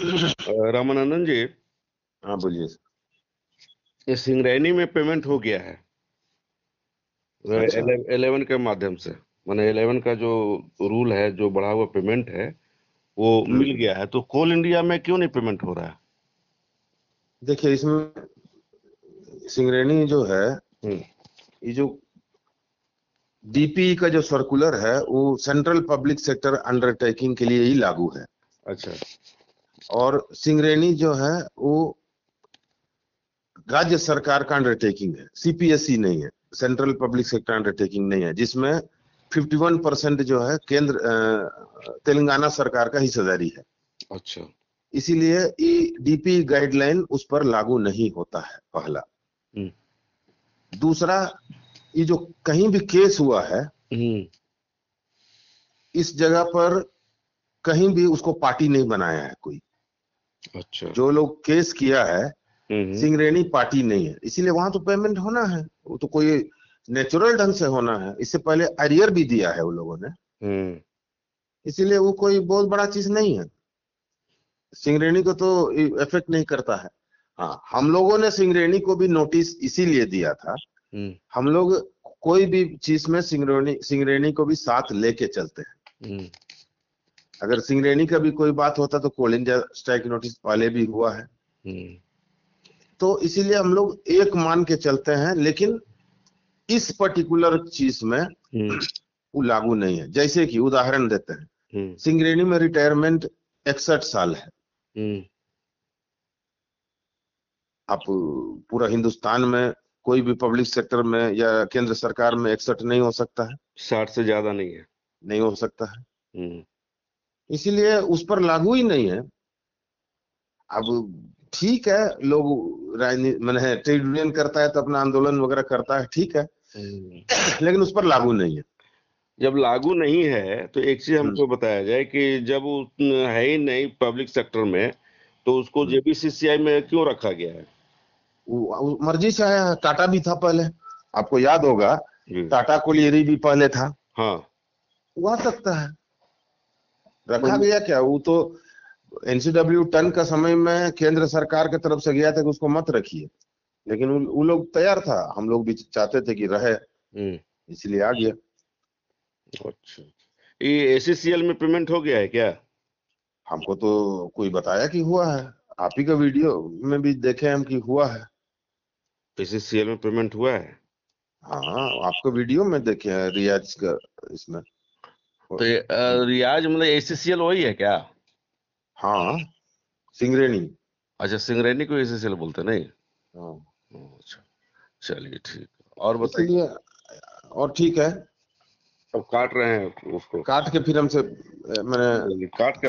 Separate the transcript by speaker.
Speaker 1: रामानंदन जी
Speaker 2: हाँ बोलिए।
Speaker 1: ये सिंगरैनी में पेमेंट हो गया है।
Speaker 2: अच्छा।
Speaker 1: इलेवन के माध्यम से मैंने इलेवन का जो रूल है जो बढ़ा हुआ पेमेंट है वो
Speaker 2: हम्म।
Speaker 1: मिल गया है। तो कोल इंडिया में क्यों नहीं पेमेंट हो रहा है?
Speaker 2: देखिए इसमें सिंगरेनी जो है
Speaker 1: हम्म,
Speaker 2: ये जो डीपी का जो सर्कुलर है वो सेंट्रल पब्लिक सेक्टर अंडरटेकिंग के लिए ही लागू है।
Speaker 1: अच्छा।
Speaker 2: और सिंगरेनी जो है वो राज्य सरकार का अंडरटेकिंग है। सीपीएसई नहीं है। सेंट्रल पब्लिक सेक्टर अंडरटेकिंग नहीं है जिसमें 51 परसेंट जो है केंद्र तेलंगाना सरकार का हिस्सेदारी है।
Speaker 1: अच्छा।
Speaker 2: इसीलिए डीपी गाइडलाइन उस पर लागू नहीं होता है पहला।
Speaker 1: हम्म।
Speaker 2: दूसरा ये जो कहीं भी केस हुआ है
Speaker 1: हम्म।
Speaker 2: इस जगह पर कहीं भी उसको पार्टी नहीं बनाया है कोई।
Speaker 1: अच्छा।
Speaker 2: जो लोग केस किया है
Speaker 1: हम्म,
Speaker 2: सिंगरेनी पार्टी नहीं है। इसीलिए वहाँ तो पेमेंट होना है। वो तो कोई नेचुरल ढंग से होना है। इससे पहले अरियर भी दिया है वो लोगों ने।
Speaker 1: हम्म।
Speaker 2: इसीलिए वो कोई बहुत बड़ा चीज़ नहीं है। सिंगरेनी को तो इफ़ेक्ट नहीं करता है। हाँ हम लोगों ने सिंगरेनी को भी नोटिस इसीलिए दिया था।
Speaker 1: हम्म।
Speaker 2: हम लोग कोई भी चीज़ में सिंगरेनी सिंगरेनी को भी साथ लेके चलते हैं। अगर सिंगरेनी का भी कोई बात होता तो कोल इंडिया स्ट्राइक नोटिस पहले भी हुआ है।
Speaker 1: हम्म।
Speaker 2: तो इसीलिए हम लोग एक मान के चलते हैं लेकिन इस पर्टिकुलर चीज़ में
Speaker 1: हम्म।
Speaker 2: वो लागू नहीं है। जैसे कि उदाहरण देते हैं। सिंगरेणी में रिटायरमेंट इकसठ साल है।
Speaker 1: हम्म।
Speaker 2: आप पूरा हिंदुस्तान में कोई भी पब्लिक सेक्टर में या केंद्र सरकार में इकसठ नहीं हो सकता है।
Speaker 1: साठ से ज़्यादा नहीं है।
Speaker 2: नहीं हो सकता है।
Speaker 1: हम्म।
Speaker 2: इसीलिए उस पर लागू ही नहीं है। अब ठीक है लोग राजनीति मैंने ट्रेड यूनियन करता है तो अपना आंदोलन वगैरह करता है ठीक है।
Speaker 1: हम्म।
Speaker 2: लेकिन उस पर लागू नहीं है।
Speaker 1: जब लागू नहीं है तो एक चीज़ हमको
Speaker 2: हम्म।
Speaker 1: बताया जाए कि जब है ही नहीं पब्लिक सेक्टर में तो उसको
Speaker 2: हम्म।
Speaker 1: जेबीसीसीआई में क्यों रखा गया है?
Speaker 2: मर्ज़ी से आया टाटा भी था पहले। आपको याद होगा टाटा कोलियरी भी पहले था।
Speaker 1: हाँ।
Speaker 2: वो आ सकता है। रखा गया क्या? वो तो एनसीडब्ल्यू टन का समय में केंद्र सरकार की तरफ़ से गया था कि उसको मत रखिए। लेकिन वो लोग तैयार था। हम लोग भी चाहते थे कि रहे।
Speaker 1: हम्म।
Speaker 2: इसलिए आ गया।
Speaker 1: अच्छा। ये एसीसीएल में पेमेंट हो गया है क्या?
Speaker 2: हमको तो कोई बताया कि हुआ है। आप ही का वीडियो में भी देखे हम कि हुआ है।
Speaker 1: एसीसीएल में पेमेंट हुआ है?
Speaker 2: हाँ आपका वीडियो में देखे हैं रियाज का इसमें।
Speaker 1: तो ये, रियाज मतलब एसीसीएल वही है क्या?
Speaker 2: हाँ सिंगरेनी।
Speaker 1: अच्छा सिंगरेनी को एसीसीएल बोलते नहीं?
Speaker 2: हाँ।
Speaker 1: अच्छा। चलिए ठीक। और बताइए।
Speaker 2: और ठीक है।
Speaker 1: अब काट रहे हैं उसको।
Speaker 2: काट के फिर हमसे मैंने
Speaker 1: काट के